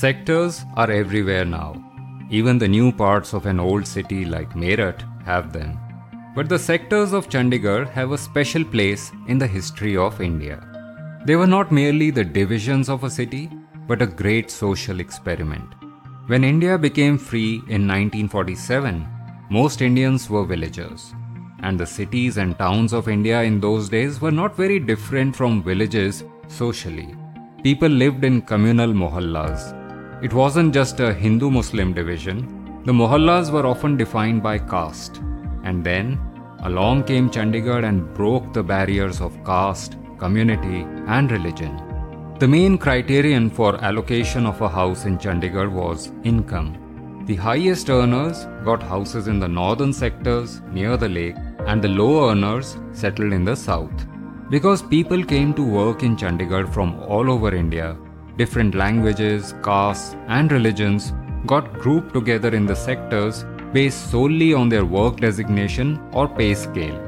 Sectors are everywhere now. Even the new parts of an old city like Meerut have them. But the sectors of Chandigarh have a special place in the history of India. They were not merely the divisions of a city, but a great social experiment. When India became free in 1947, most Indians were villagers. And the cities and towns of India in those days were not very different from villages socially. People lived in communal mohallas. It wasn't just a Hindu Muslim division, the mohallas were often defined by caste. And then, along came Chandigarh and broke the barriers of caste, community, and religion. The main criterion for allocation of a house in Chandigarh was income. The highest earners got houses in the northern sectors near the lake, and the low earners settled in the south. Because people came to work in Chandigarh from all over India, different languages, castes, and religions got grouped together in the sectors based solely on their work designation or pay scale.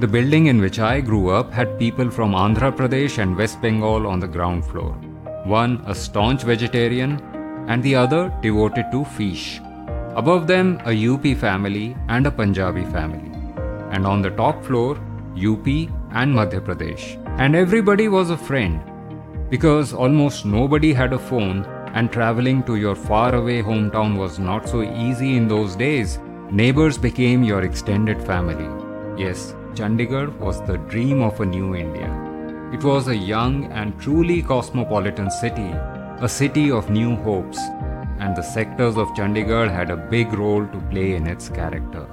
The building in which I grew up had people from Andhra Pradesh and West Bengal on the ground floor. One a staunch vegetarian, and the other devoted to fish. Above them, a UP family and a Punjabi family. And on the top floor, UP and Madhya Pradesh. And everybody was a friend because almost nobody had a phone and traveling to your faraway hometown was not so easy in those days. Neighbors became your extended family. Yes, Chandigarh was the dream of a new India. It was a young and truly cosmopolitan city, a city of new hopes, and the sectors of Chandigarh had a big role to play in its character.